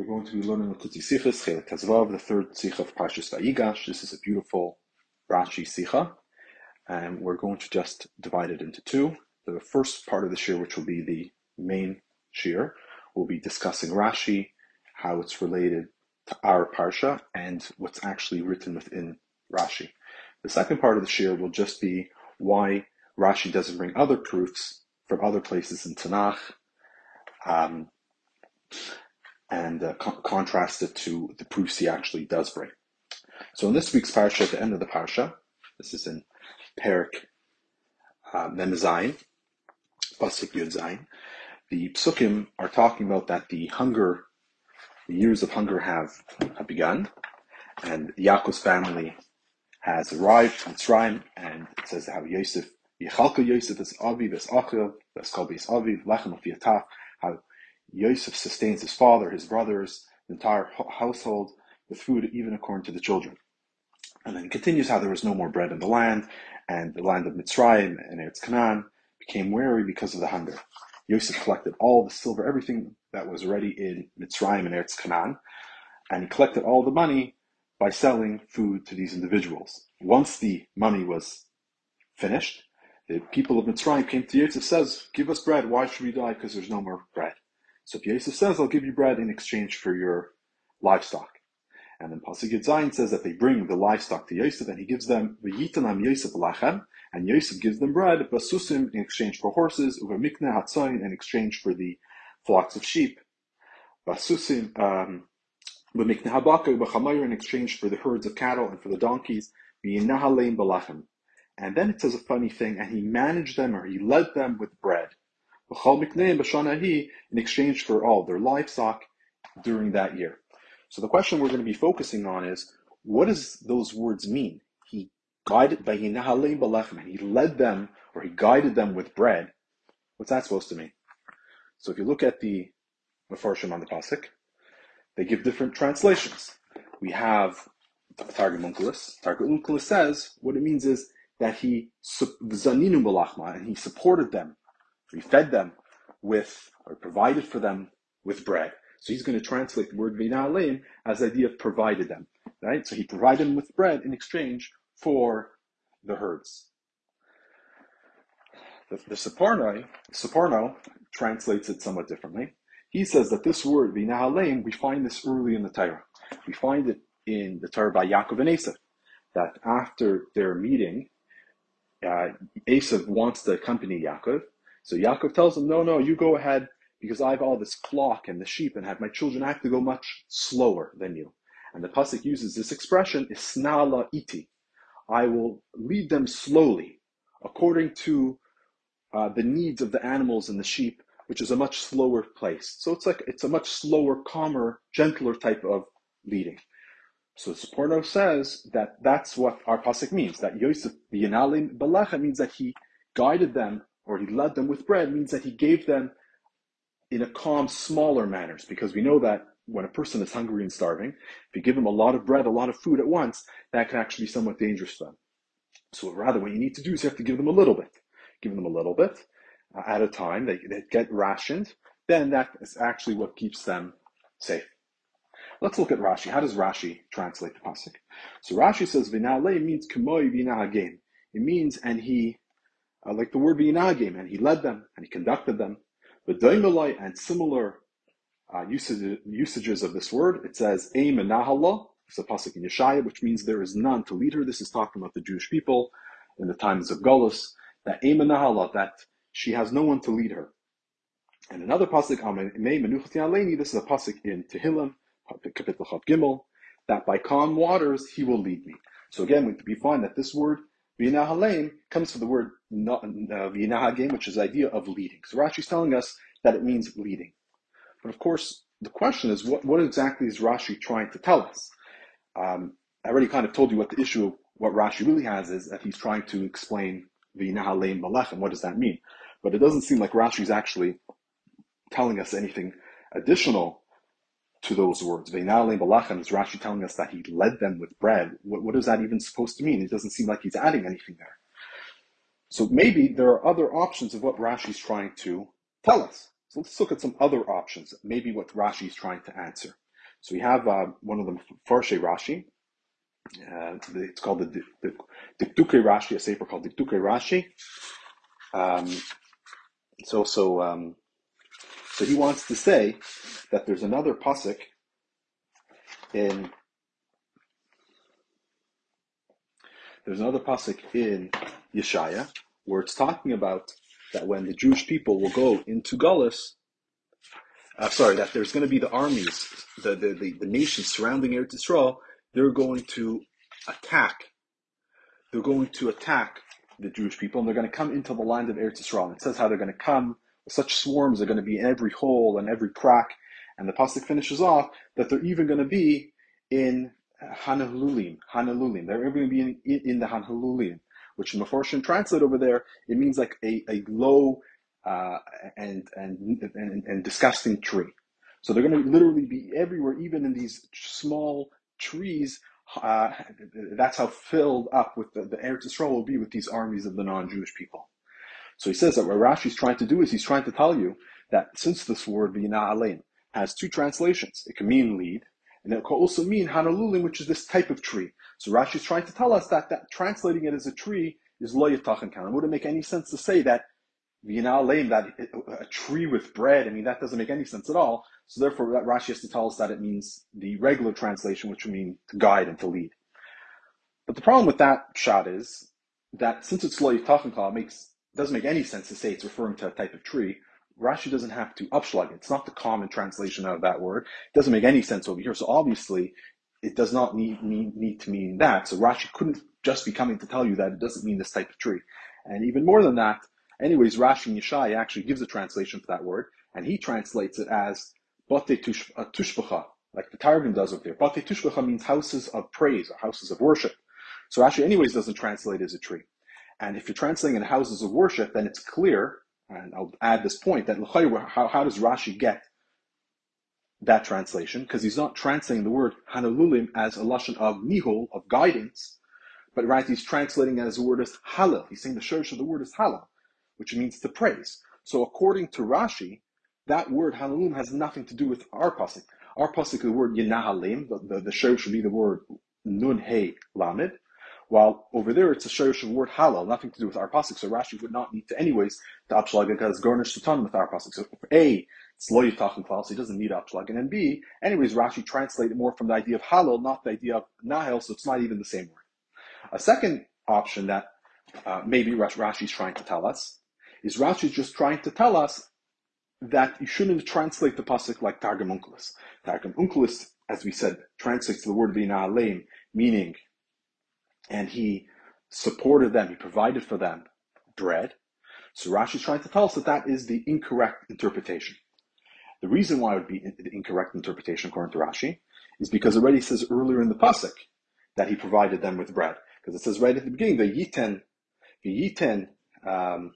are going to be learning Likutei Sichos, Chelik Tezvav, the third Sicha of Parshas Vayigash. This is a beautiful Rashi Sicha, and we're going to just divide it into two. The first part of the shir, which will be the main shir, will be discussing Rashi, how it's related to our Parsha, and what's actually written within Rashi. The second part of the shir will just be why Rashi doesn't bring other proofs from other places in Tanakh, um, and uh, co- contrast it to the proofs he actually does bring. So in this week's parsha, at the end of the parsha, this is in Perik uh, Mem Pasuk Yud Zayin, the psukim are talking about that the hunger, the years of hunger have, have begun, and Yaakov's family has arrived in Mitzrayim, and it says how Yosef, Yechalka Yosef is Aviv, is Achil, is Kobi is Aviv, Lechem of how Yosef sustains his father, his brothers, the entire household with food, even according to the children. And then he continues how there was no more bread in the land, and the land of Mitzrayim and Eretz Canaan became weary because of the hunger. Yosef collected all the silver, everything that was ready in Mitzrayim and Eretz Canaan, and he collected all the money by selling food to these individuals. Once the money was finished, the people of Mitzrayim came to Yosef says, "Give us bread. Why should we die? Because there's no more bread." So if Yosef says, I'll give you bread in exchange for your livestock. And then Pasuk Zayin says that they bring the livestock to Yosef and he gives them V'yitanam Yosef lachem, and Yosef gives them bread, basusim in exchange for horses, uvamikne hatzayin in exchange for the flocks of sheep, basusim, um, b'mikne habaka, b'chamayr in exchange for the herds of cattle and for the donkeys, v'yinahaleim balachem. And then it says a funny thing, and he managed them or he led them with bread in exchange for all their livestock during that year. So the question we're going to be focusing on is what does those words mean? He guided he led them or he guided them with bread. What's that supposed to mean? So if you look at the Mefarshim on the Pasuk, they give different translations. We have Targum Onkelos. Targum Onkelos says what it means is that he and he supported them he fed them with, or provided for them with bread. So he's going to translate the word Vina as the idea of provided them, right? So he provided them with bread in exchange for the herds. The, the Sforno, translates it somewhat differently. He says that this word Vina we find this early in the Torah. We find it in the Torah by Yaakov and Esav, that after their meeting, uh, Esav wants to accompany Yaakov, so Yaakov tells him, no, no, you go ahead because I have all this flock and the sheep and have my children I have to go much slower than you. And the Pasuk uses this expression, isnala iti. I will lead them slowly according to uh, the needs of the animals and the sheep, which is a much slower place. So it's like, it's a much slower, calmer, gentler type of leading. So Sforno says that that's what our pasuk means. That Yosef Yinalim Balacha means that he guided them or he led them with bread means that he gave them in a calm, smaller manners, because we know that when a person is hungry and starving, if you give them a lot of bread, a lot of food at once, that can actually be somewhat dangerous for them. So rather, what you need to do is you have to give them a little bit. Give them a little bit uh, at a time. They, they get rationed. Then that is actually what keeps them safe. Let's look at Rashi. How does Rashi translate the pasuk? So Rashi says "Vinale" means "kamoi vinahagim." It means, and he uh, like the word V'yinagim, and he led them and he conducted them. But Daimalai and similar uh, usage, usages of this word, it says Aim it's a pasuk in Yeshaya, which means there is none to lead her. This is talking about the Jewish people in the times of Golos, that Aim that she has no one to lead her. And another pasuk, this is a pasuk in Tehillim, Kapitel Chav Gimel, that by calm waters he will lead me. So again, we find that this word V'inahalem comes from the word v'inahagim, which is the idea of leading. So Rashi is telling us that it means leading. But of course, the question is, what, what exactly is Rashi trying to tell us? Um, I already kind of told you what the issue, what Rashi really has is that he's trying to explain v'inahalem and What does that mean? But it doesn't seem like Rashi is actually telling us anything additional to those words. Veinale balachan is Rashi telling us that he led them with bread. What, what is that even supposed to mean? It doesn't seem like he's adding anything there. So maybe there are other options of what Rashi is trying to tell us. So let's look at some other options, maybe what Rashi is trying to answer. So we have uh, one of them, Farshe Rashi. Uh, it's called the, the, Rashi, a paper called Dikduke Rashi. Um, it's also, um, so he wants to say that there's another pasuk in there's another pasuk in Yeshaya where it's talking about that when the Jewish people will go into Gullus, uh, sorry, that there's going to be the armies, the, the, the, the nations surrounding Eretz Yisrael, they're going to attack, they're going to attack the Jewish people, and they're going to come into the land of Eretz Yisrael. it says how they're going to come, such swarms are going to be in every hole and every crack, and the pasuk finishes off that they're even going to be in Hanahululim, Hanahululim. They're going to be in, in, the Hanahululim which in Mefarshim translate over there, it means like a, a low uh, and, and, and, and disgusting tree. So they're going to literally be everywhere, even in these small trees. Uh, that's how filled up with the, the Eretz Yisrael will be with these armies of the non-Jewish people. So he says that what Rashi's trying to do is he's trying to tell you that since this word Bina Alein has two translations, it can mean lead, and it could also mean Hanalulim, which is this type of tree. So Rashi is trying to tell us that, that translating it as a tree is lo yatachin kan. It wouldn't make any sense to say that v'yina that a tree with bread. I mean, that doesn't make any sense at all. So therefore, Rashi has to tell us that it means the regular translation, which would mean to guide and to lead. But the problem with that shot is that since it's lo yatachin it makes doesn't make any sense to say it's referring to a type of tree. Rashi doesn't have to upschlag. It's not the common translation of that word. It doesn't make any sense over here. So obviously, it does not need, need, need to mean that. So Rashi couldn't just be coming to tell you that it doesn't mean this type of tree. And even more than that, anyways, Rashi Yeshai actually gives a translation for that word, and he translates it as Bate uh, Tushbacha, like the Targum does over there. Bate Tushbacha means houses of praise or houses of worship. So Rashi anyways doesn't translate as a tree. And if you're translating in houses of worship, then it's clear, and I'll add this point, that how, how does Rashi get that translation because he's not translating the word Hanalulim as a lashon of nihol, of guidance, but right, he's translating it as the word is halal. He's saying the shorish of the word is halal, which means to praise. So according to Rashi, that word Hanalulim has nothing to do with our pasuk. Our pasuk, the word Yenahalim, the, the, the should be the word Nun He Lamed, while over there it's a shorish of the word halal, nothing to do with our pasuk. So Rashi would not need to anyways to upshlag because garnish ton with our pasuk. So A, it's lo yitachin klal, so he doesn't need upshlag. And then B, anyways, Rashi translated more from the idea of halal, not the idea of nahel, so it's not even the same word. A second option that uh, maybe Rashi is trying to tell us is Rashi is just trying to tell us that you shouldn't translate the pasuk like Targum Onkelos. Targum Onkelos, as we said, translates to the word Vina meaning, and he supported them, he provided for them bread. So Rashi is trying to tell us that that is the incorrect interpretation. The reason why it would be the incorrect interpretation, according to Rashi, is because already says earlier in the pasuk that he provided them with bread. Because it says right at the beginning, the yiten, the yiten, um,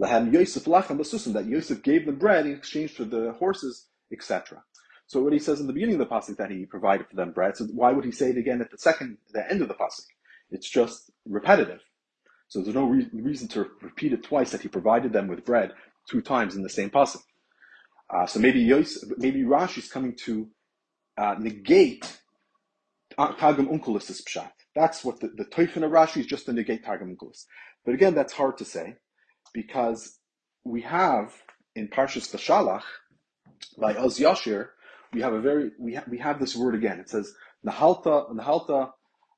lahem Yosef lachem basusim, that Yosef gave them bread in exchange for the horses, etc. So what he says in the beginning of the pasuk that he provided for them bread. So why would he say it again at the second, the end of the pasuk? It's just repetitive. So there's no re- reason to repeat it twice that he provided them with bread two times in the same pasuk. Uh, so maybe Yosef, maybe Rashi is coming to uh, negate Targum Onkelos' pshat. That's what the, the of Rashi is just to negate Targum Onkelos. But again, that's hard to say because we have in Parshas Beshalach by Oz Yashir, we have a very we ha- we have this word again. It says Nahalta Nahalta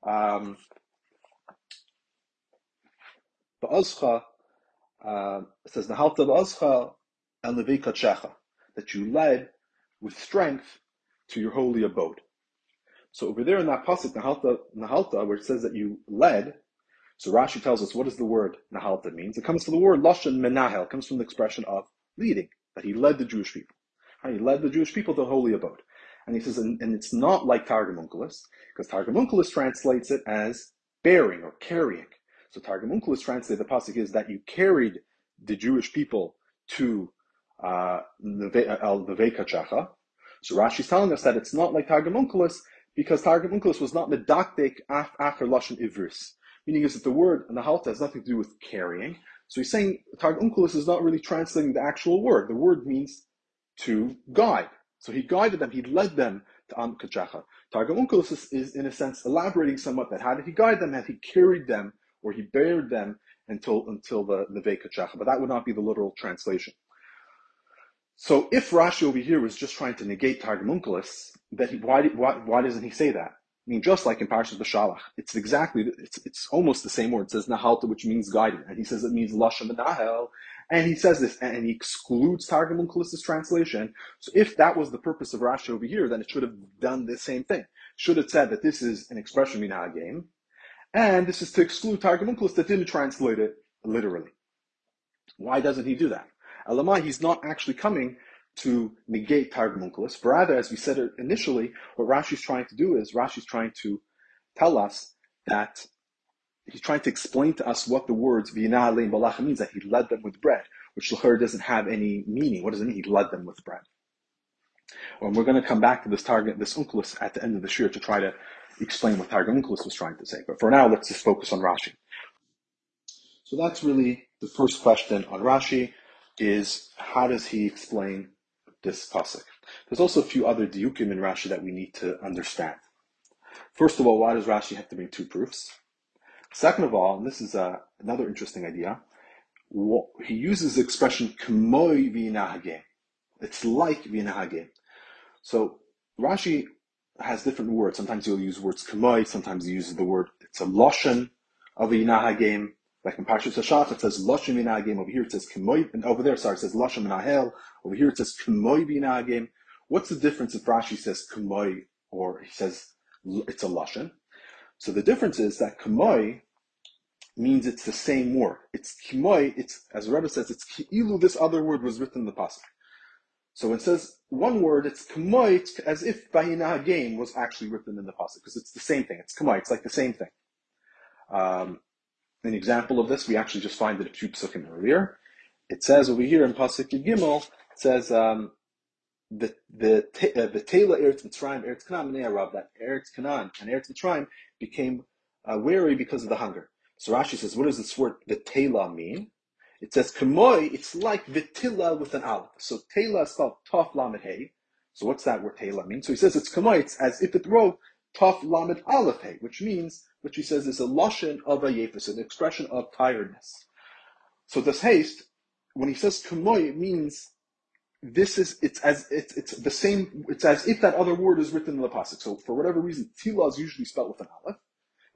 um, Ba'ozcha. Uh, it says Nahalta Ba'ozcha and Checha that you led with strength to your holy abode. So over there in that pasuk Nahalta, Nahalta, where it says that you led, so Rashi tells us what does the word Nahalta means. It comes from the word Lashon Menahel, comes from the expression of leading, that he led the Jewish people. He led the Jewish people to the holy abode. And he says, and, and it's not like Targum because Targum translates it as bearing or carrying. So Targum Onkelos translates the pasuk is that you carried the Jewish people to uh, al Chacha. So Rashi is telling us that it's not like Targum Onkelos because Targum Onkelos was not medakdek after lashon ivris, meaning is that the word nahalta has nothing to do with carrying. So he's saying Targum Onkelos is not really translating the actual word. The word means to guide. So he guided them, he led them Am Kachacha. Targum Onkelos is, is, in a sense, elaborating somewhat that how did he guide them? Had he carried them or he bared them until until the Neve Kachacha? But that would not be the literal translation. So if Rashi over here was just trying to negate Targum Onkelos, that he, why, why, why doesn't he say that? I mean, just like in Parshas B'Shalach, it's exactly, it's, it's almost the same word. It says Nahalta, which means guiding. And he says it means Lashem Nahel. And he says this, and he excludes Targum Onkelos' translation. So if that was the purpose of Rashi over here, then it should have done the same thing. Should have said that this is an expression game, and this is to exclude Targum Onkelos that didn't translate it literally. Why doesn't he do that? Elamai, he's not actually coming to negate Targum Onkelos. Rather, as we said initially, what Rashi's trying to do is Rashi's trying to tell us that he's trying to explain to us what the words V'yinah aleim balacha means, that he led them with bread, which Lachur doesn't have any meaning. What does it mean? He led them with bread. And we're going to come back to this target, this Onkelos, at the end of the shir to try to explain what Targum Onkelos was trying to say. But for now, let's just focus on Rashi. So that's really the first question on Rashi is how does he explain this pasuk. There's also a few other diukim in Rashi that we need to understand. First of all, why does Rashi have to bring two proofs? Second of all, and this is uh, another interesting idea, he uses the expression k'moi v'inahagim. It's like v'inahagim. So Rashi has different words. Sometimes he'll use words k'moi, sometimes he uses the word, it's a loshen of a yinaha game. Like in Parshas Hashach, it says Lashon game. Over here it says Kimoy, and over there, sorry, it says Lashon Minahel. Over here it says Kimoy game. What's the difference if Rashi says Kimoy or he says it's a Lashon? So the difference is that Kimoy means it's the same word. It's Kimoy, it's, as the Rebbe says, it's Ki'ilu, this other word was written in the Pasuk. So it says one word, it's Kimoy, as if Bahina game was actually written in the Pasuk, because it's the same thing. It's Kimoy, it's like the same thing. Um, an example of this, we actually just find it a few psukim earlier. It says over here in Pasuk Gimel, it says um, the the uh, the Tela Eretz Mitzrayim Eretz Canaan Arab that Eretz Canaan and Eretz Mitzrayim became uh, weary because of the hunger. So Rashi says, what does this word Vitela mean? It says Kamoi, it's like Vitila with an aleph. So Tela is spelled Tov Lamed Hey. So what's that word Tela mean? So he says it's Kamoi, it's as if it wrote Tov Lamed Aleph Hey, which means which he says is a lashon of a yefus, an expression of tiredness. So this haste, when he says kumoy, it means this is it's as it's it's the same. It's as if that other word is written in the pasuk. So for whatever reason, tila is usually spelled with an aleph.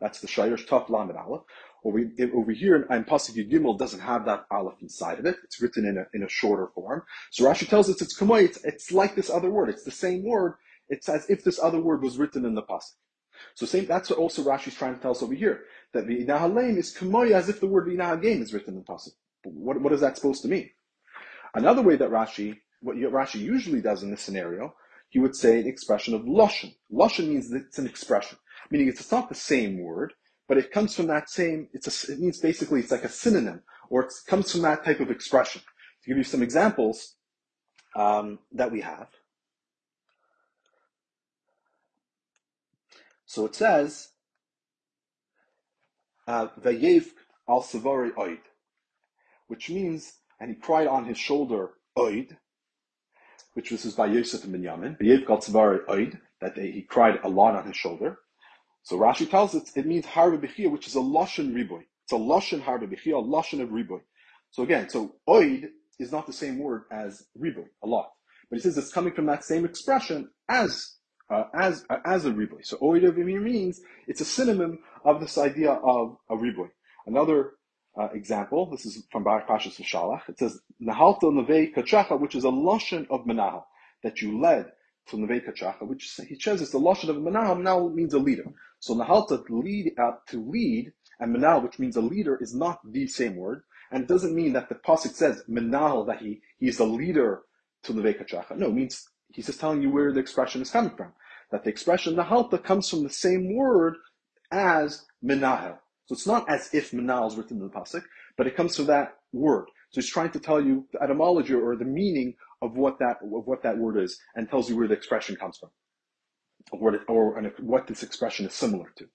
That's the shayrish tough lamed aleph. Over, over here in pasuk Gimel doesn't have that aleph inside of it. It's written in a in a shorter form. So Rashi tells us it's kumoy. It's, it's like this other word. It's the same word. It's as if this other word was written in the pasuk. So same, that's what also Rashi is trying to tell us over here. That V'inahaleim is kamoya as if the word V'inahagim is written in the Pasuk. What, what is that supposed to mean? Another way that Rashi, what Rashi usually does in this scenario, he would say an expression of Lashon. Lashon means that it's an expression. Meaning it's, not the same word, but it comes from that same, it's a, it means basically it's like a synonym, or it comes from that type of expression. To give you some examples um, that we have, So it says, uh, Vayev al Savari Oid, which means, and he cried on his shoulder Oid, which was by Yosef and Binyamin. Vayev al Savari Oid, that he cried a lot on his shoulder. So Rashi tells us it means Harbe which is a Lashon Riboy. It's a Lashon Harbe a Lashon of Riboy. So again, so Oid is not the same word as Riboy, a lot. But he says it's coming from that same expression as uh, as uh, as a riboy. So oidavimir means it's a synonym of this idea of a riboy. Another uh, example, this is from Barak Pashas Shalach. It says Nahalta Navei Kachacha, which is a lashon of Menahel, that you led to Navei Kachacha, which he says is the lashon of Menahel. Now means a leader. So Nahalta to lead, uh, to lead, and Menahel, which means a leader, is not the same word, and it doesn't mean that the pasuk says Menahel that he he is the leader to Navei Kachacha. No, it means He's just telling you where the expression is coming from. That the expression nahalta comes from the same word as menahel. So it's not as if menahel is written in the pasuk, but it comes from that word. So he's trying to tell you the etymology or the meaning of what that of what that word is, and tells you where the expression comes from, or or what this expression is similar to.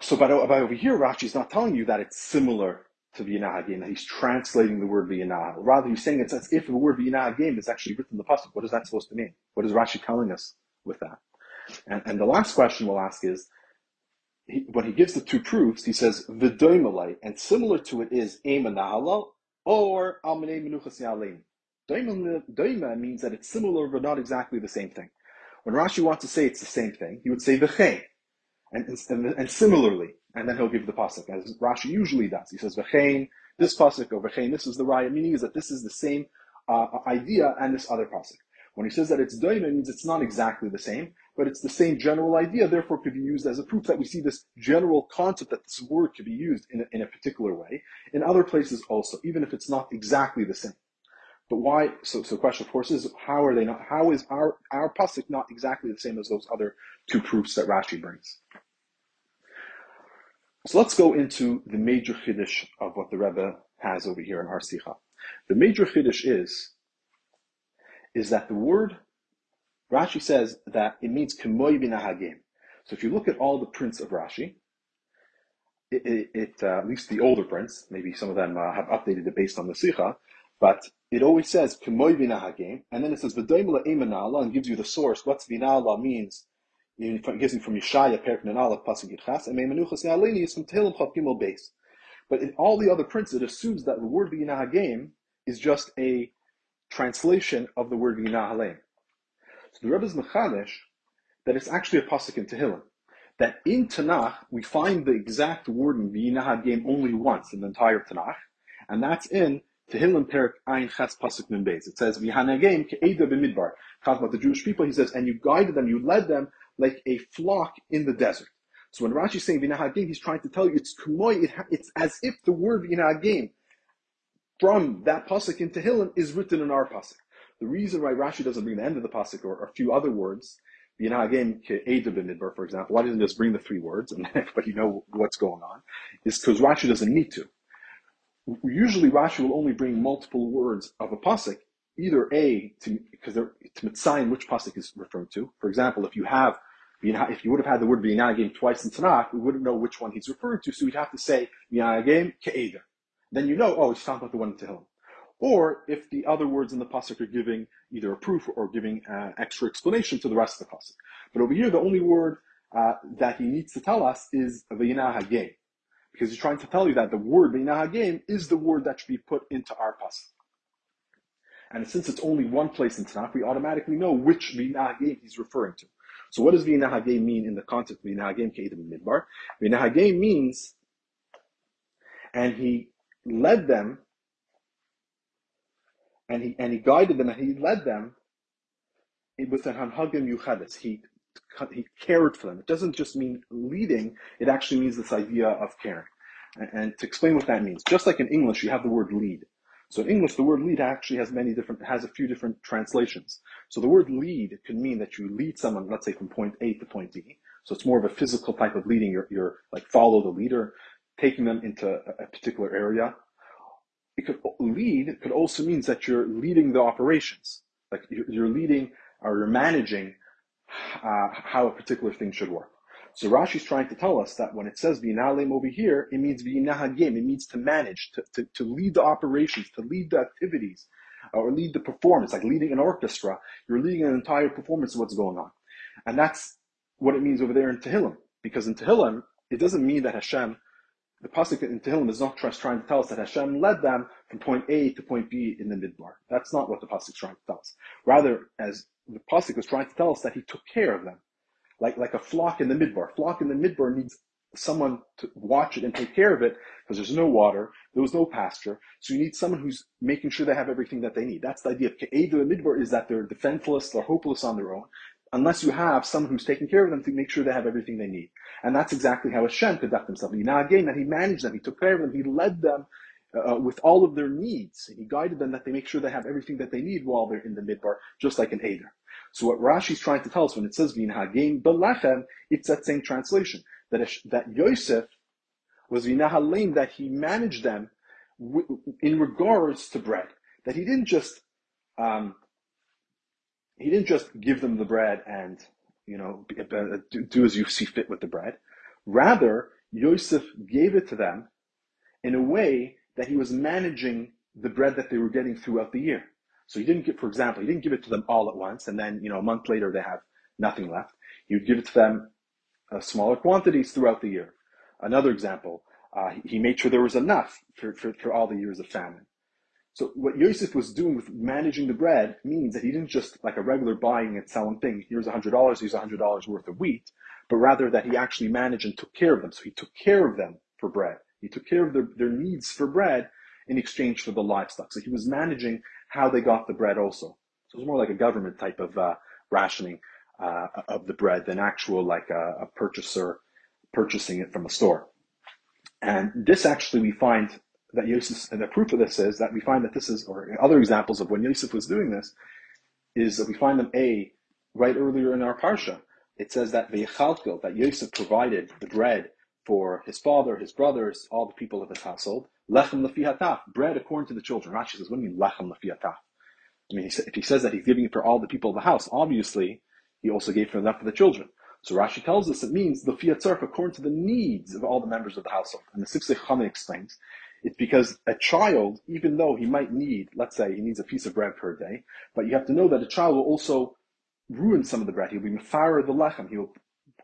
So by, by over here, Rashi is not telling you that it's similar to V'yanahagim, that he's translating the word V'yanah. Rather, he's saying it's as if the word V'yanahagim is actually written in the Pasuk. What is that supposed to mean? What is Rashi telling us with that? And, and the last question we'll ask is, he, when he gives the two proofs, he says V'doimalai, and similar to it is Ema Nahalal or Almanei Menuchas Yalein. Doima means that it's similar but not exactly the same thing. When Rashi wants to say it's the same thing, he would say V'chein. And, and, and similarly, and then he'll give the pasuk, as Rashi usually does. He says, "V'chein this pasuk or "V'chein this is the raya." Meaning is that this is the same uh, idea and this other pasuk. When he says that it's doima, it means it's not exactly the same, but it's the same general idea. Therefore, could be used as a proof that we see this general concept that this word could be used in a, in a particular way in other places also, even if it's not exactly the same. But why? So, so the question, of course, is how are they not? How is our our pasuk not exactly the same as those other two proofs that Rashi brings? So let's go into the major chiddush of what the Rebbe has over here in our Sikha. The major chiddush is, is that the word, Rashi says that it means kemoy binahagim. So if you look at all the prints of Rashi, it, it, it uh, at least the older prints, maybe some of them uh, have updated it based on the Sikha, but it always says kemoy binahagim, and then it says v'doimla emanala and gives you the source. What's vinala means it gives me from Yeshaya, Perik Nanala, Pasuk Yitchas, and Meimanuchas Yalini is from Tehillim Chav Gimel Beis. But in all the other prints, it assumes that the word V'yinahagim is just a translation of the word V'yinahaleim. So the Rebbe is Mechanish that it's actually a Pasuk in Tehillim. That in Tanakh, we find the exact word in V'yinahagim only once in the entire Tanakh, and that's in Tehillim Perik Ayin Ches Pasuk Nun Beis. It says, V'yinahagim ke'eda b'midbar. Talking about the Jewish people, he says, and you guided them, you led them like a flock in the desert. So when Rashi is saying Vinahagim, he's trying to tell you it's kumoy, it, it's as if the word Vinahagim from that pasuk in Tehillim is written in our pasuk. The reason why Rashi doesn't bring the end of the pasuk or, a few other words, Vinahagim Midbar, for example, why doesn't he just bring the three words and everybody know what's going on? Is because Rashi doesn't need to. Usually Rashi will only bring multiple words of a pasuk either a to because they're to mitzayin which pasuk is referring to. For example, if you have if you would have had the word game twice in Tanakh, we wouldn't know which one he's referring to. So we'd have to say game ke'eda. Then you know, oh, he's talking about the one in Tehillim. Or if the other words in the pasuk are giving either a proof or giving uh, extra explanation to the rest of the pasuk. But over here, the only word uh, that he needs to tell us is v'yinah because he's trying to tell you that the word v'yinah is the word that should be put into our pasuk. And since it's only one place in Tanakh, we automatically know which V'nahagim he's referring to. So what does V'nahagim mean in the context of V'nahagim Ke'idim Midbar? V'nahagim means, and he led them, and he, and he guided them, and he led them with an Hanhagim Yuchadis. He, he cared for them. It doesn't just mean leading, it actually means this idea of caring. And, to explain what that means, just like in English, you have the word lead. So in English, the word lead actually has many different, has a few different translations. So the word lead can mean that you lead someone, let's say from point A to point B. So it's more of a physical type of leading. You're, you're like follow the leader, taking them into a, a particular area. It could lead could also means that you're leading the operations. Like you're leading or you're managing uh, how a particular thing should work. So Rashi is trying to tell us that when it says v'inalem over here, it means v'inahagim. It means to manage, to, to, to lead the operations, to lead the activities, uh, or lead the performance, like leading an orchestra. You're leading an entire performance of what's going on. And that's what it means over there in Tehillim. Because in Tehillim, it doesn't mean that Hashem, the Pasuk in Tehillim is not trying to tell us that Hashem led them from point A to point B in the Midbar. That's not what the Pasuk is trying to tell us. Rather, as the Pasuk is trying to tell us that he took care of them like, like a flock in the midbar. Flock in the midbar needs someone to watch it and take care of it because there's no water, there was no pasture. So you need someone who's making sure they have everything that they need. That's the idea of Ke'ed midbar is that they're defenseless, they're hopeless on their own, unless you have someone who's taking care of them to make sure they have everything they need. And that's exactly how Hashem conducted himself. Now again, that he managed them, he took care of them, he led them uh, with all of their needs. He guided them that they make sure they have everything that they need while they're in the midbar, just like an Eder. So what Rashi is trying to tell us when it says v'inhagim belechem, it's that same translation that that Yosef was v'inahalim that he managed them in regards to bread. That he didn't just um, he didn't just give them the bread and you know do, do as you see fit with the bread. Rather, Yosef gave it to them in a way that he was managing the bread that they were getting throughout the year. So he didn't give, for example, he didn't give it to them all at once, and then you know a month later they have nothing left. He would give it to them uh, smaller quantities throughout the year. Another example, uh, he made sure there was enough for, for, for all the years of famine. So what Yosef was doing with managing the bread means that he didn't just like a regular buying and selling thing. Here's hundred dollars. Here's hundred dollars worth of wheat, but rather that he actually managed and took care of them. So he took care of them for bread. He took care of their, their needs for bread in exchange for the livestock. So he was managing how they got the bread also. So it was more like a government type of uh, rationing uh, of the bread than actual like a, a purchaser purchasing it from a store. And this actually we find that Yosef, and the proof of this is that we find that this is, or other examples of when Yosef was doing this, is that we find them a right earlier in our parsha. It says that the that Yosef provided the bread for his father, his brothers, all the people of his household. Lechem lefi bread according to the children. Rashi says, what do you mean lechem lefi I mean, if he says that he's giving it for all the people of the house, obviously he also gave for enough for the children. So Rashi tells us it means the according to the needs of all the members of the household. And the Sifsei Chachamim explains it's because a child, even though he might need, let's say he needs a piece of bread per day, but you have to know that a child will also ruin some of the bread. He'll be mafara the lechem. He'll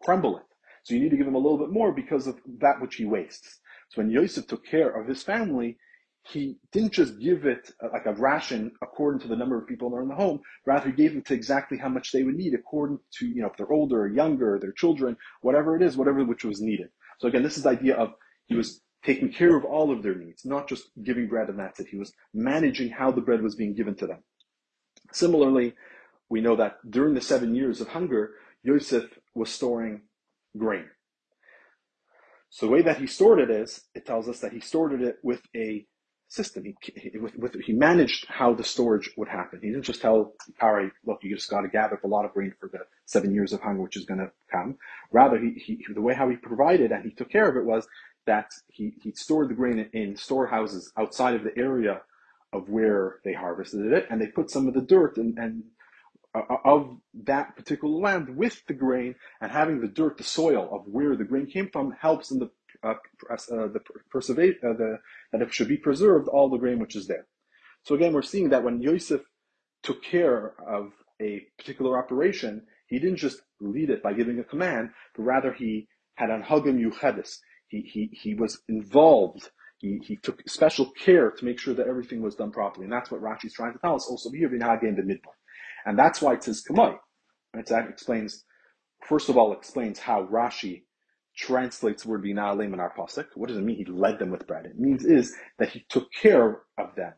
crumble it. So you need to give him a little bit more because of that which he wastes. So when Yosef took care of his family, he didn't just give it uh, like a ration according to the number of people that are in the home. Rather, he gave them to exactly how much they would need according to, you know, if they're older or younger, their children, whatever it is, whatever which was needed. So again, this is the idea of he was taking care of all of their needs, not just giving bread and that's it. He was managing how the bread was being given to them. Similarly, we know that during the seven years of hunger, Yosef was storing grain. So the way that he stored it is, it tells us that he stored it with a system. He, he, with, with, he managed how the storage would happen. He didn't just tell Pari, look, you just got to gather up a lot of grain for the seven years of hunger, which is going to come. Rather, he, he, the way how he provided and he took care of it was that he, he stored the grain in storehouses outside of the area of where they harvested it, and they put some of the dirt and, and of that particular land with the grain, and having the dirt, the soil of where the grain came from, helps in the uh, uh, the preservation, uh, the, that it should be preserved all the grain which is there. So again, we're seeing that when Yosef took care of a particular operation, he didn't just lead it by giving a command, but rather he had an hagim yuchedis. He, he, he was involved. He, he took special care to make sure that everything was done properly. And that's what Rashi's trying to tell us also here in the midbar. And that's why it says Kamai. Right? So that explains, first of all, explains how Rashi translates the word Vina'alim in our pasuk. What does it mean? He led them with bread. It means is that he took care of them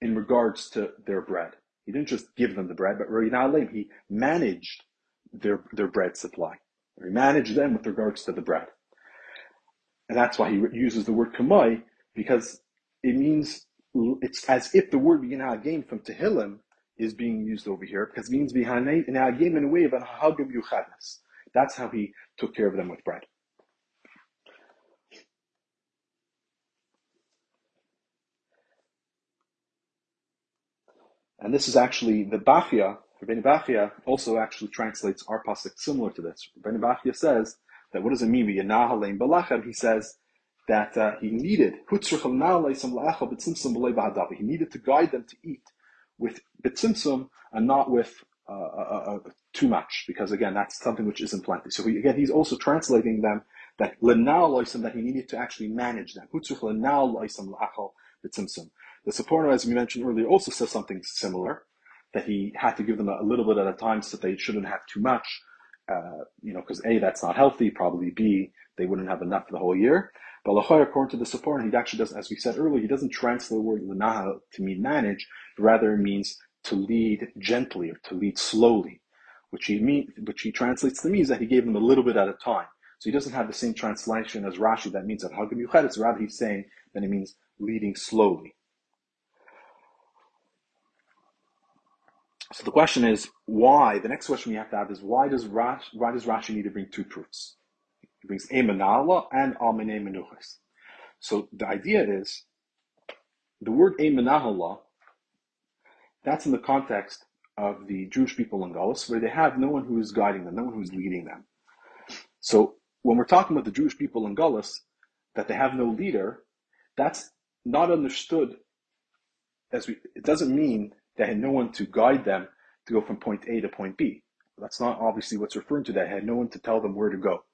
in regards to their bread. He didn't just give them the bread, but Vina'alim, he managed their, their bread supply. He managed them with regards to the bread. And that's why he uses the word kamai, because it means, it's as if the word game from Tehillim is being used over here, because it means game in a way of a hagam yuchadnas. That's how he took care of them with bread. And this is actually the Bachia, Rabbeinu Bachia also actually translates our pasuk similar to this. Rabbeinu Bachia says that what does it mean? He says that uh, he needed he needed to guide them to eat with bitzimtzum and not with uh, uh, uh, too much, because again, that's something which isn't plenty. So he, again, he's also translating them that that he needed to actually manage them. The Sforno, as we mentioned earlier, also says something similar, that he had to give them a little bit at a time so that they shouldn't have too much, uh, you know, because A, that's not healthy, probably B, they wouldn't have enough for the whole year. But Lachoy, according to the Sforno, he actually does, as we said earlier, he doesn't translate the word lanaha to mean manage, rather it means to lead gently or to lead slowly, which he mean, which he translates to me is that he gave them a little bit at a time. So he doesn't have the same translation as Rashi that means that Hagam Yuched. It's rather he's saying that it means leading slowly. So the question is why? The next question we have to have is why does Rashi, why does Rashi need to bring two proofs? He brings Emanala and Almene Menuchas. So the idea is the word Emanala that's in the context of the Jewish people in Galus, where they have no one who is guiding them, no one who is leading them. So when we're talking about the Jewish people in Galus, that they have no leader, that's not understood as we, it doesn't mean they had no one to guide them to go from point A to point B. That's not obviously what's referring to that. They had no one to tell them where to go.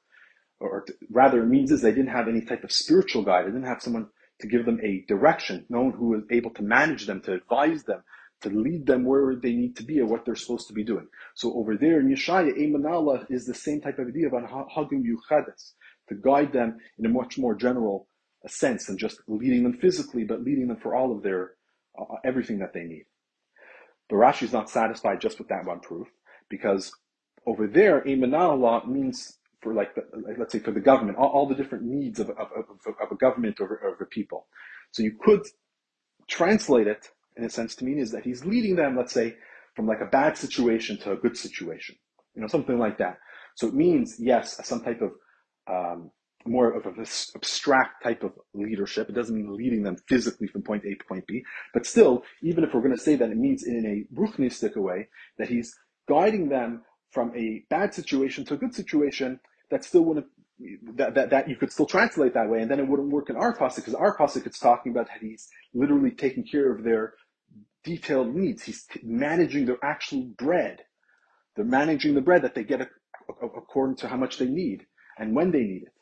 Or, rather, means is they didn't have any type of spiritual guide. They didn't have someone to give them a direction, no one who was able to manage them, to advise them, to lead them where they need to be or what they're supposed to be doing. So over there in Yeshaya, Emanallah is the same type of idea about Hagim Yuchades, to guide them in a much more general sense than just leading them physically, but leading them for all of their, uh, everything that they need. But Rashi is not satisfied just with that one proof, because over there, Emanallah means for like, the, let's say for the government, all, all the different needs of, of, of, of a government of a people. So you could translate it in a sense to mean is that he's leading them, let's say, from like a bad situation to a good situation, you know, something like that. So it means, yes, some type of um, more of an abstract type of leadership. It doesn't mean leading them physically from point A to point B, but still, even if we're going to say that it means in a ruchnistic way, that he's guiding them from a bad situation to a good situation, that still wouldn't that, that, that you could still translate that way, and then it wouldn't work in our pasuk because our pasuk it's talking about that he's literally taking care of their detailed needs. He's t- managing their actual bread. They're managing the bread that they get a, a, according to how much they need and when they need it.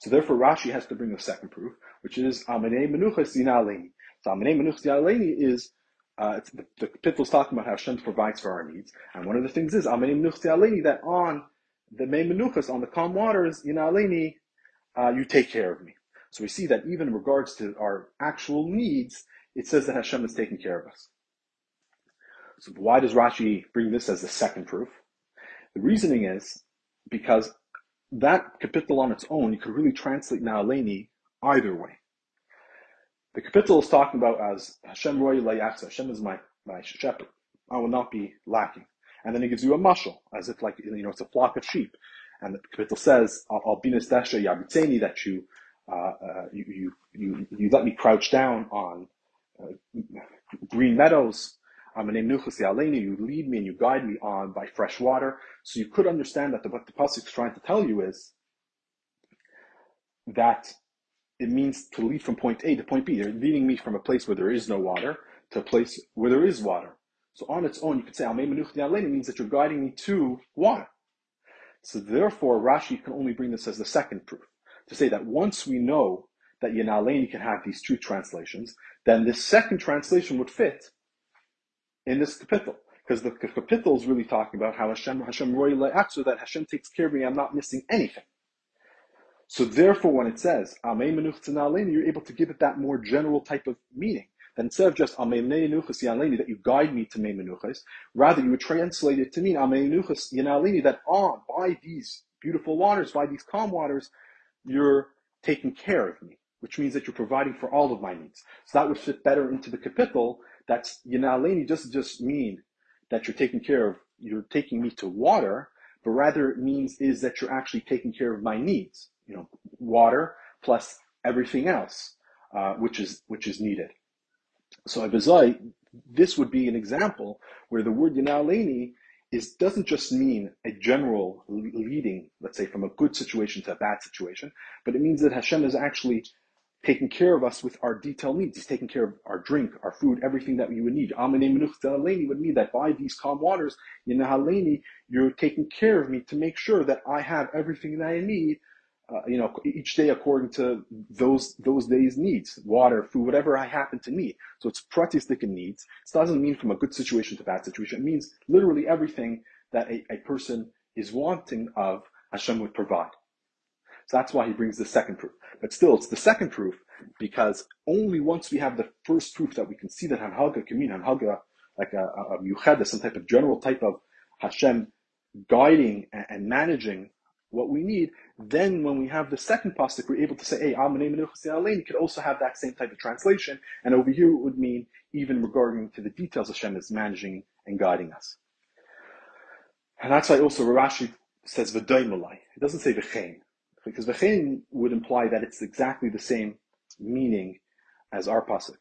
So therefore, Rashi has to bring a second proof, which is Amenei Menuchas Zinaleni. So Amenei Menuchas Zinaleni is uh, the, the is talking about how Hashem provides for our needs, and one of the things is Amenei Menuchas that on the Mei Menuchas on the calm waters Zinaleni, uh, you take care of me. So we see that even in regards to our actual needs, it says that Hashem is taking care of us. So why does Rashi bring this as the second proof? The reasoning is because that capital on its own, you could really translate Na'aleni either way. The capital is talking about as Hashem Roy Layatza, Hashem is my, my shepherd. I will not be lacking. And then he gives you a mushal, as if like, you know, it's a flock of sheep. And the capital says, Albinis Desha Yabitzeni, that you, uh, uh, you, you, you, you let me crouch down on uh, green meadows. I'm You lead me and you guide me on by fresh water. So you could understand that the, what the pasuk is trying to tell you is that it means to lead from point A to point B. They're leading me from a place where there is no water to a place where there is water. So on its own, you could say It means that you're guiding me to water. So therefore, Rashi can only bring this as the second proof to say that once we know that Yanaleni can have these two translations, then this second translation would fit in this capital. Because the capital is really talking about how Hashem, Hashem Roy so that Hashem takes care of me, I'm not missing anything. So therefore, when it says you're able to give it that more general type of meaning. Instead of just Amei Menuchas Yanaleni, that you guide me to Mei Menuchas, rather you would translate it to mean Amei Menuchas Yanaleni, that ah, by these beautiful waters, by these calm waters, you're taking care of me which means that you're providing for all of my needs. So that would fit better into the capital. That's Yanaleni doesn't just mean that you're taking care of, you're taking me to water, but rather it means is that you're actually taking care of my needs. You know, water plus everything else, uh, which is which is needed. So I Abizai, this would be an example where the word Yanaleni is doesn't just mean a general leading, let's say, from a good situation to a bad situation, but it means that Hashem is actually taking care of us with our detailed needs. He's taking care of our drink, our food, everything that we would need. Amene would mean that by these calm waters, Yinahaleni, you're taking care of me to make sure that I have everything that I need, uh, you know, each day according to those those days' needs, water, food, whatever I happen to need. So it's pratistic needs. It doesn't mean from a good situation to bad situation. It means literally everything that a, a person is wanting of Hashem would provide. So that's why he brings the second proof. But still, it's the second proof because only once we have the first proof that we can see that Hanhaga can mean Hanhaga, like a, a, a some type of general type of Hashem guiding and, and managing what we need, then when we have the second pasuk, we're able to say, hey, Amanei could also have that same type of translation. And over here it would mean even regarding to the details of Hashem is managing and guiding us. And that's why also Rashi says V'daimalai. It doesn't say V'chein because v'chein would imply that it's exactly the same meaning as our pasuk,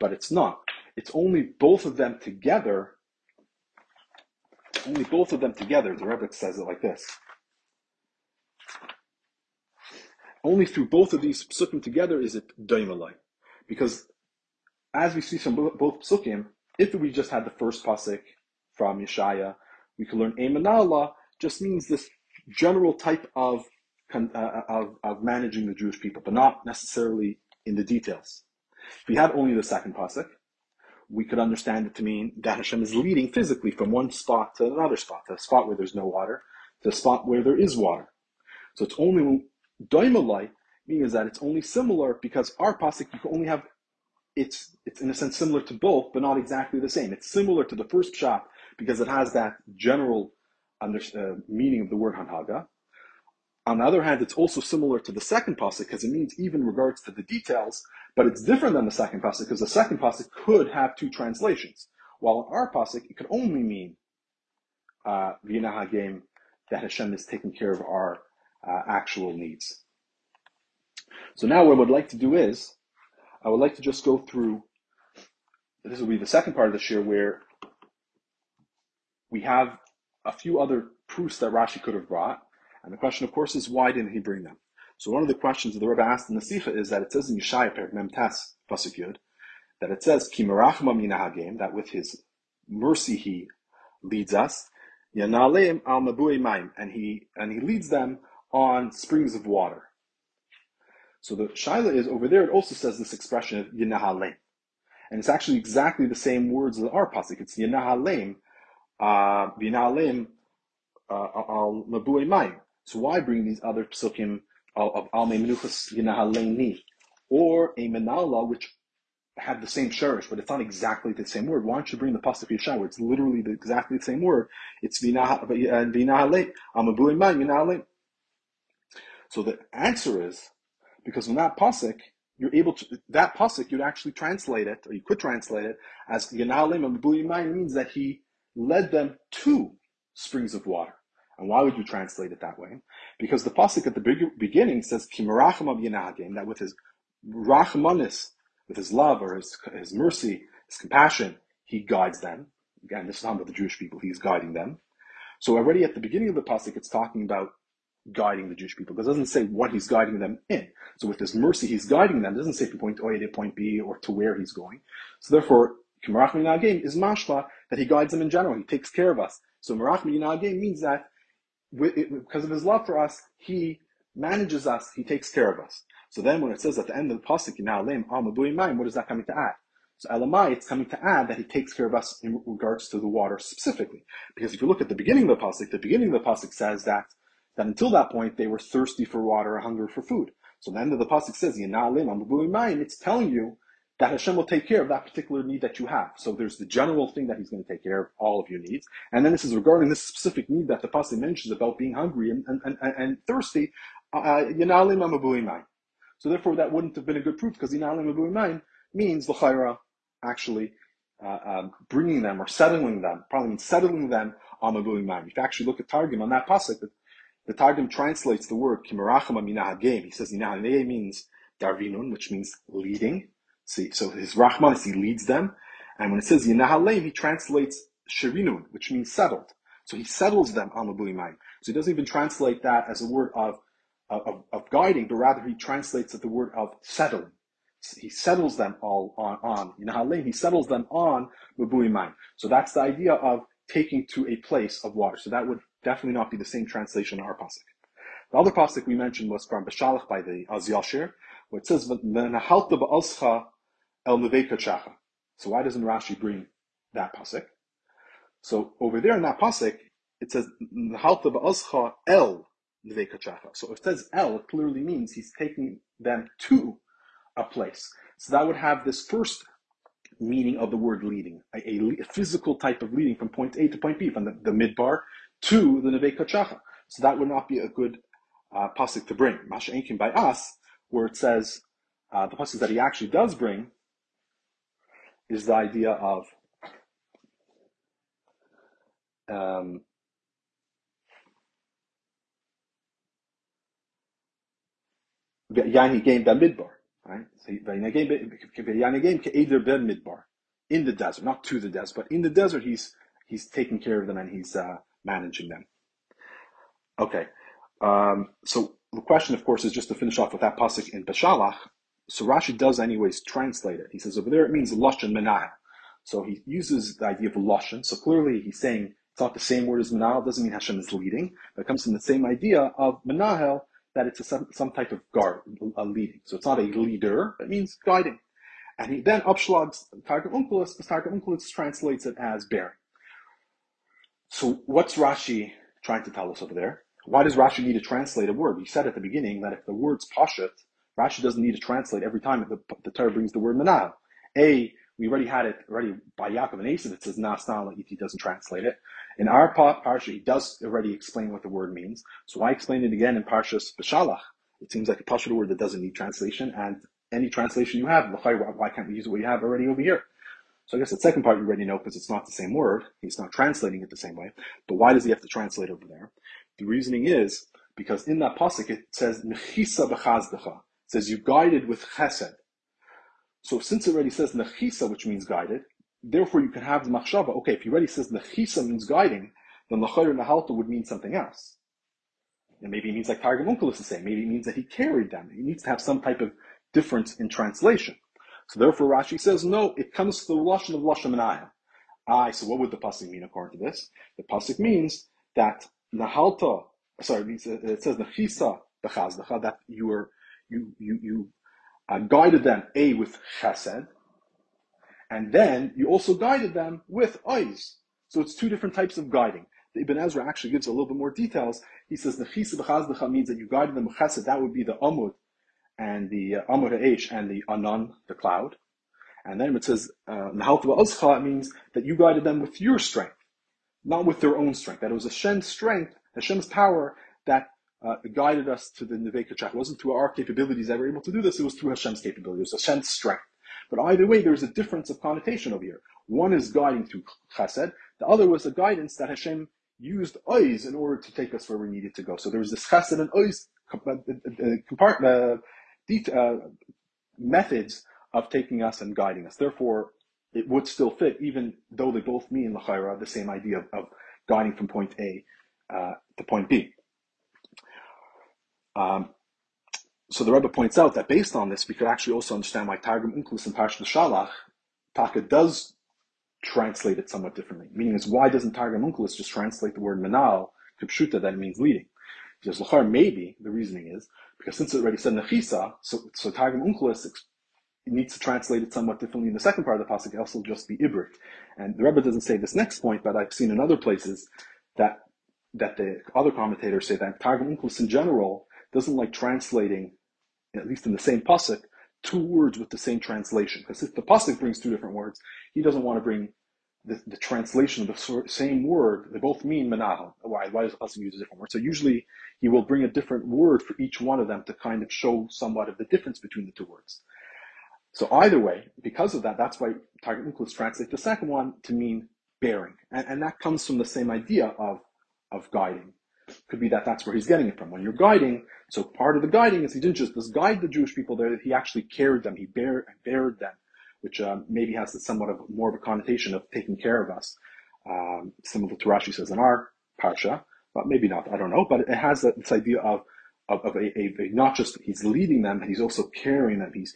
but it's not. It's only both of them together. Only both of them together. The Rebbe says it like this. Only through both of these psukim together is it doimalai. Because as we see from both psukim, if we just had the first pasuk from Yeshaya, we could learn Emanallah just means this general type of, uh, of, of managing the Jewish people, but not necessarily in the details. If we had only the second pasuk, we could understand it to mean that Hashem is leading physically from one spot to another spot, to a spot where there's no water, to a spot where there is water. So it's only doimalai means that it's only similar because our pasuk you can only have it's it's in a sense similar to both, but not exactly the same. It's similar to the first shot because it has that general under, uh, meaning of the word hanhaga. On the other hand, it's also similar to the second pasuk because it means even regards to the details, but it's different than the second pasuk because the second pasuk could have two translations, while in our pasuk it could only mean uh, game that Hashem is taking care of our uh, actual needs. So now what I would like to do is, I would like to just go through, this will be the second part of the shir where we have a few other proofs that Rashi could have brought. And the question, of course, is why didn't he bring them? So one of the questions that the Rebbe asked in the Sicha is that it says in Yeshaya Per Mem Tes that it says Ki Minahagim that with his mercy he leads us Yanaleim al and he and he leads them on springs of water. So the shaila is over there. It also says this expression of Yinahalem, and it's actually exactly the same words as our pasuk. It's Yinahalem, uh, Yinahalem uh, al Mabui Mayim. So why bring these other psukim of Al Menuchas Yinahaleni or a Menala, which have the same shurish, but it's not exactly the same word. Why don't you bring the pasuk Yeshua, where it's literally the, exactly the same word? It's Vinahale, Amabuim Mayim, So the answer is because in that pasuk, you're able to that pasuk you'd actually translate it, or you could translate it as Yanalim and means that he led them to springs of water. And why would you translate it that way? Because the pasuk at the beginning says Kimarachim of Yanagim, that with his rachmanis, with his love or his, his mercy, his compassion, he guides them. Again, this is not about the Jewish people, he's guiding them. So already at the beginning of the pasuk, it's talking about guiding the Jewish people. Because it doesn't say what he's guiding them in. So with this mercy, he's guiding them. It doesn't say from point A to point B or to where he's going. So therefore, Kimarach Minagim is mashma that he guides them in general. He takes care of us. So Marach Minagim means that because of his love for us, he manages us, he takes care of us. So then when it says at the end of the pasuk, what is that coming to add? So Elamai, it's coming to add that he takes care of us in regards to the water specifically. Because if you look at the beginning of the pasuk, the beginning of the pasuk says that that until that point they were thirsty for water, or hungry for food. So then the end of the pasuk says, it's telling you that Hashem will take care of that particular need that you have. So there's the general thing that He's going to take care of all of your needs, and then this is regarding this specific need that the pasuk mentions about being hungry and and, and, and thirsty. Uh, so therefore, that wouldn't have been a good proof because yinalim means l'chayra actually uh, um, bringing them or settling them. Probably means settling them on mabui If you actually look at Targum on that pasuk, the Targum translates the word kimarachama minahagim. He says minahagim means darvinun, which means leading. See, so his rachman he leads them, and when it says yinahalem, he translates shirinun, which means settled. So he settles them on the So he doesn't even translate that as a word of, of, of guiding, but rather he translates it the word of settling. He settles them all on, on. Yinahalem, he settles them on Mabuimai. So that's the idea of taking to a place of water. So that would definitely not be the same translation in our pasuk. The other pasuk we mentioned was from Beshalach by the Az Yashir, where it says "V'nahalta ba'alscha el nevekachacha." So why doesn't Rashi bring that pasuk? So over there in that pasuk, it says "Nahalta ba'alscha el nevekachacha." So if it says el, it clearly means he's taking them to a place. So that would have this first meaning of the word leading, a, a, physical type of leading from point A to point B, from the, the midbar to the Neve Kachacha. So that would not be a good uh, pasuk to bring. Masha Enkin by us, where it says uh, the pasuk that he actually does bring is the idea of um, Yani game midbar, right? So Yani game ke'eder ben midbar, in the desert, not to the desert, but in the desert, he's he's taking care of them and he's uh, managing them. Okay, um, so the question, of course, is just to finish off with that pasuk in Beshalach. so Rashi does anyways translate it. He says over there it means lashon menah. So he uses the idea of lashon. So clearly he's saying it's not the same word as menahel. Doesn't mean Hashem is leading. But it comes from the same idea of menahel that it's a, some, some type of guard, a leading. So it's not a leader. It means guiding. And he then upschlags Targum Onkelos, because Targum Onkelos translates it as bearing. So what's Rashi trying to tell us over there? Why does Rashi need to translate a word? We said at the beginning that if the word's pashut, Rashi doesn't need to translate every time the, the Torah brings the word manah. A, we already had it already by Yaakov and Esav. It says nasnala. He doesn't translate it. In our parsha, he does already explain what the word means. So why explain it again in Parshas B'Shalach? It seems like a pashut word that doesn't need translation, and any translation you have, why can't we use what you have already over here? So I guess the second part you already know because it's not the same word. He's not translating it the same way. But why does he have to translate over there? The reasoning is because in that pasuk it says nechisa b'chazdecha. It says you guided with chesed. So since it already says nechisa, which means guided, therefore you can have the machshava. Okay, if he already says nechisa means guiding, then lachayr nahalta would mean something else. And maybe it means like Targum Onkelos is saying. Maybe it means that he carried them. He needs to have some type of difference in translation. So therefore Rashi says, no, it comes to the Lashon of Lashon Menayah. Ah, so what would the pasuk mean according to this? The pasuk means that Nahalta, sorry, it says Nechisa b'chazdecha, that you were, you, you, you uh, guided them, A, with chesed, and then you also guided them with eyes. So it's two different types of guiding. The Ibn Ezra actually gives a little bit more details. He says Nechisa b'chazdecha means that you guided them with chesed, that would be the Amud, and the uh, Amud H and the Anan, the cloud. And then it says Nahalta uh, it means that you guided them with your strength, not with their own strength. That it was Hashem's strength, Hashem's power that uh, guided us to the Nevei Kachach. It wasn't through our capabilities that we were able to do this, it was through Hashem's capability. It was Hashem's strength. But either way, there's a difference of connotation over here. One is guiding through chesed, the other was a guidance that Hashem used eyes in order to take us where we needed to go. So there was this chesed and eyes compartment uh, methods of taking us and guiding us. Therefore, it would still fit, even though they both mean lachaira, the same idea of, of guiding from point A uh, to point B. Um, so the Rebbe points out that based on this, we could actually also understand why Targum Onkelos and Parshat Shalach, Taka does translate it somewhat differently. Meaning is why doesn't Targum Onkelos just translate the word manal, kipshuta, that means leading? Because lachar maybe the reasoning is because since it already said nechisa, so so Targum Onkelos needs to translate it somewhat differently in the second part of the pasuk. Else It also just be Ibrit. and the Rebbe doesn't say this next point, but I've seen in other places that that the other commentators say that Targum Onkelos in general doesn't like translating, at least in the same pasuk, two words with the same translation. Because if the pasuk brings two different words, he doesn't want to bring the, the translation of the same word, they both mean manahal. Why? Why does also use a different word? So usually he will bring a different word for each one of them to kind of show somewhat of the difference between the two words. So either way, because of that, that's why Targum Onkelos translates the second one to mean bearing. And, and that comes from the same idea of, of guiding. Could be that that's where he's getting it from. When you're guiding, so part of the guiding is he didn't just, just guide the Jewish people there, he actually carried them, he bare, bared them which um, maybe has somewhat of more of a connotation of taking care of us, um, similar to Rashi says in our parsha, but maybe not. I don't know, but it has this idea of of, of a, a, a, not just he's leading them, but he's also carrying them. He's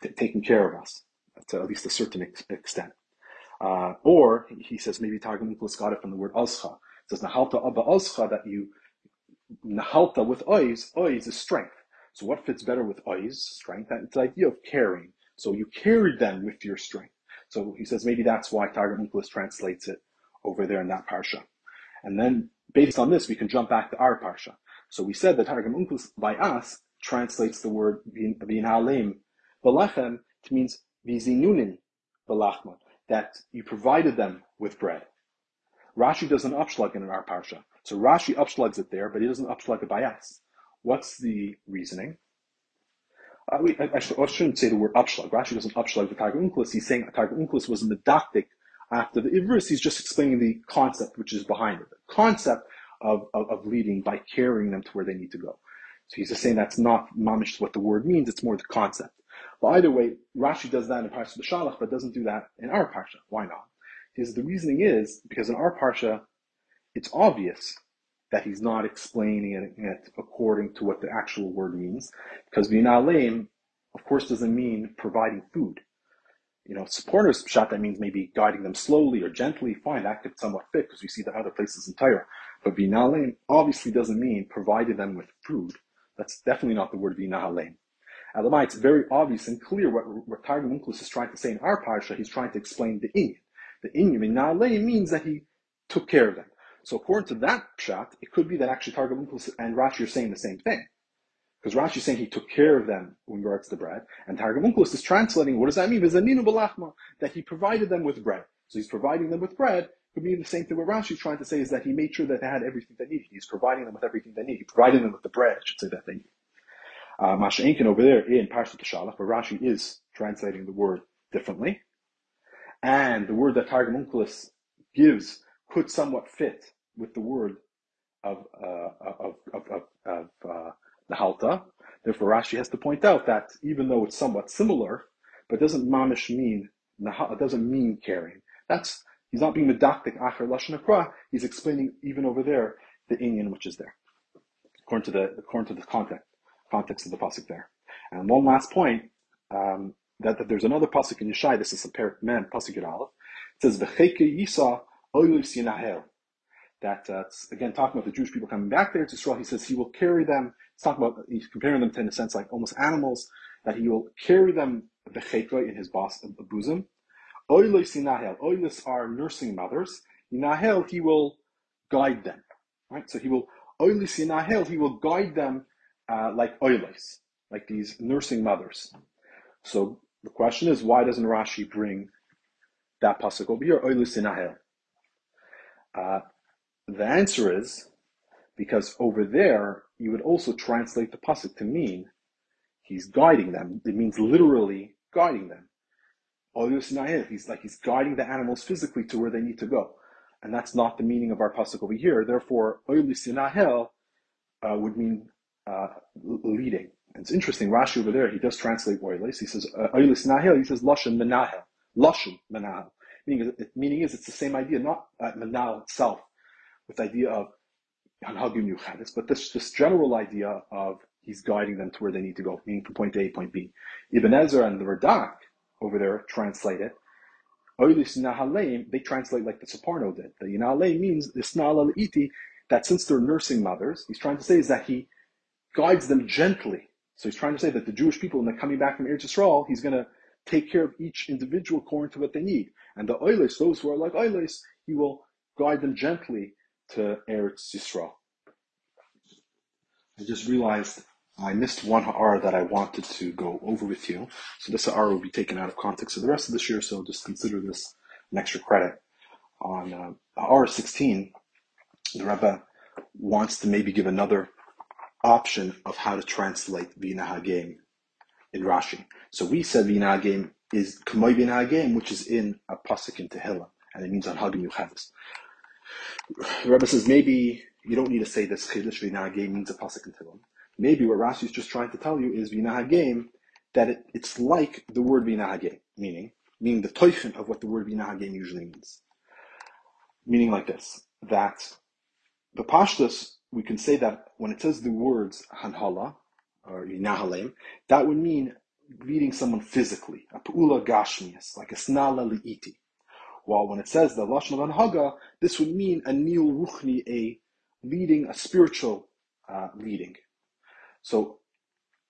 t- taking care of us to at least a certain ex- extent. Uh, or he says maybe Targum Onkelos got it from the word azcha. It says nahalta abba azcha that you nahalta with ois. Ois is strength. So what fits better with ois? Strength. It's the idea of carrying. So you carried them with your strength. So he says maybe that's why Targum Onkelos translates it over there in that parsha. And then based on this, we can jump back to our parsha. So we said that Targum Onkelos by us translates the word binalem belechem to means vizinunin belachma, that you provided them with bread. Rashi does an upshlag in our parsha. So Rashi upschlags it there, but he doesn't upschlag it by us. What's the reasoning? We, I, I, shouldn't say the word upshlag. Rashi doesn't upshlag the Targum Onkelos. He's saying Targum Onkelos was medactic after the Ivris. He's just explaining the concept which is behind it. The concept of, of, of, leading by carrying them to where they need to go. So he's just saying that's not mamish what the word means. It's more the concept. But either way, Rashi does that in Parsha B'Shalach, but doesn't do that in our Parsha. Why not? Because the reasoning is because in our Parsha, it's obvious that he's not explaining it, according to what the actual word means. Because Vinaleim of course, doesn't mean providing food. You know, supporters shot that means maybe guiding them slowly or gently. Fine, that could somewhat fit because we see that other places in Torah. But vinaleim obviously doesn't mean providing them with food. That's definitely not the word vinaleim. Elamai, it's very obvious and clear what, what Targum Onkelos is trying to say in our parsha. He's trying to explain the inyan. The inyan vinaleim means that he took care of them. So according to that shot, it could be that actually Targum and Rashi are saying the same thing. Because Rashi is saying he took care of them in regards to the bread, and Targum Onkelos is translating what does that mean? That he provided them with bread. So he's providing them with bread. Could mean the same thing what Rashi is trying to say is that he made sure that they had everything they needed. He's providing them with everything they need. He provided them with the bread, I should say that they need. Uh, Masha Inkin over there in Parshat Shalach, but Rashi is translating the word differently. And the word that Targum Onkelos gives could somewhat fit with the word of, uh, of, of, of, of uh, the halta. Therefore, Rashi has to point out that even though it's somewhat similar, but doesn't mamish mean doesn't mean carrying. That's he's not being medactic acher lashon He's explaining even over there the inyan which is there, according to the according to the context context of the pasuk there. And one last point um, that, that there's another pasuk in Yeshai. This is a pair man pasuk. It says. That uh, again talking about the Jewish people coming back there to Israel. He says he will carry them He's talking about, he's comparing them to, in a sense, like almost animals, that he will carry them bechekra in his bosom. Oilos inahel. Oilos are nursing mothers. Inahel, he will guide them. Right? So he will, oilos inahel, he will guide them uh, like oilos, like these nursing mothers. So the question is, why doesn't Rashi bring that pasuk over here, oilos inahel? Uh, the answer is because over there you would also translate the pasuk to mean he's guiding them. It means literally guiding them. He's like he's guiding the animals physically to where they need to go, and that's not the meaning of our pasuk over here. Therefore, uh, would mean uh, leading. And it's interesting. Rashi over there he does translate oilis. He says uh, oilis. He says lashon menahel. Lashon menahel. Meaning, meaning is it's the same idea, not uh, menahel itself, with the idea of but this this general idea of he's guiding them to where they need to go, meaning from point A, to point B. Ibn Ezra and the Radak over there translate it. They translate like the Sforno did. The Yinale means iti, that since they're nursing mothers, he's trying to say is that he guides them gently. So he's trying to say that the Jewish people, when they're coming back from Eretz Yisrael, he's going to take care of each individual according to what they need. And the Oilis, those who are like Oilis, he will guide them gently to Eretz Yisrael. I just realized I missed one R that I wanted to go over with you. So this R will be taken out of context of the rest of this year, so just consider this an extra credit. On uh, R16, the Rebbe wants to maybe give another option of how to translate Vina Hagim in Rashi. So we said Vina Hagim is Kamoy Vina Hagim, which is in a pasuk in Tehillim, and it means on Hagim Yuchavis. Rebbe says maybe you don't need to say this Chiddush V'nahagim means a pasuk in Tehillim. Maybe what Rashi is just trying to tell you is V'nahagim that it, it's like the word V'nahagim, meaning meaning the toichen of what the word V'nahagim usually means. Meaning like this, that the pashtus, we can say that when it says the words Hanhala or V'nahalem, that would mean leading someone physically, a pu'ula gashmias, like a snala li'iti. While when it says the lashon of anhaga, this would mean a niul ruchni, a leading, a spiritual uh, leading. So,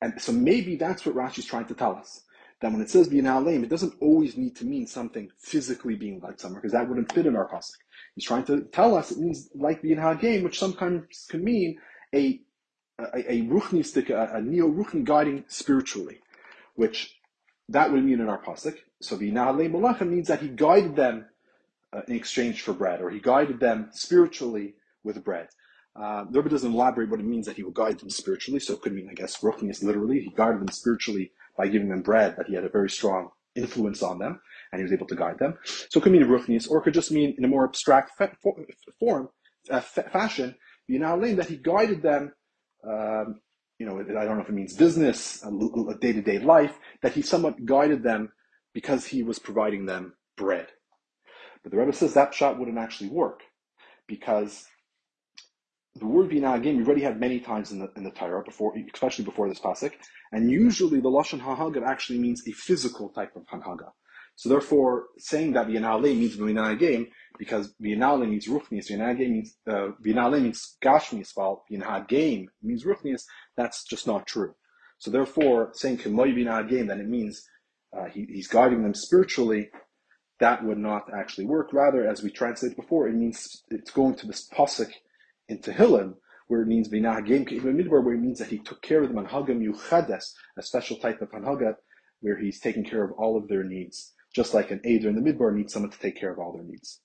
and so maybe that's what Rashi is trying to tell us. That when it says Binaleim, it doesn't always need to mean something physically being like somewhere, because that wouldn't fit in our pasuk. He's trying to tell us it means like game, which sometimes can mean a a, a ruchnistic, a, a neo ruchni guiding spiritually, which that would mean in our pasuk. So Binaleim Malachim means that he guided them uh, in exchange for bread, or he guided them spiritually with bread. Uh, the Rebbe doesn't elaborate what it means that he will guide them spiritually. So it could mean, I guess, is literally. He guided them spiritually by giving them bread, that he had a very strong influence on them, and he was able to guide them. So it could mean ruchnius, or it could just mean in a more abstract fa- form, uh, fa- fashion, Yinalim, that he guided them. Um, you know, I don't know if it means business, day to day life, that he somewhat guided them because he was providing them bread. But the Rebbe says that shot wouldn't actually work because the word binagim we've already had many times in the in the Torah before, especially before this pasuk, and usually the lashon hahaga actually means a physical type of hanhaga. So therefore, saying that binale means binagim because binale means ruchnius, binagim means uh, binale means gashmius, while binagim means ruchnius. That's just not true. So therefore, saying kemoy binagim, then it means uh, he, he's guiding them spiritually that would not actually work. Rather, as we translated before, it means it's going to this pasuk in Tehillim, where it means v'nahagim midbar, where it means that he took care of them on hagam yuchades, a special type of hanhaga, where he's taking care of all of their needs, just like an Eider in the midbar needs someone to take care of all their needs.